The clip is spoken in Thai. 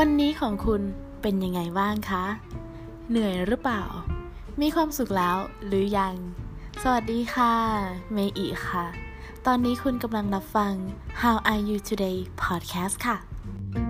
วันนี้ของคุณเป็นยังไงบ้างคะ เหนื่อยหรือเปล่า มีความสุขแล้วหรือยัง สวัสดีค่ะ เมย์อีค่ะ ตอนนี้คุณกำลังรับฟัง How Are You Today podcast ค่ะ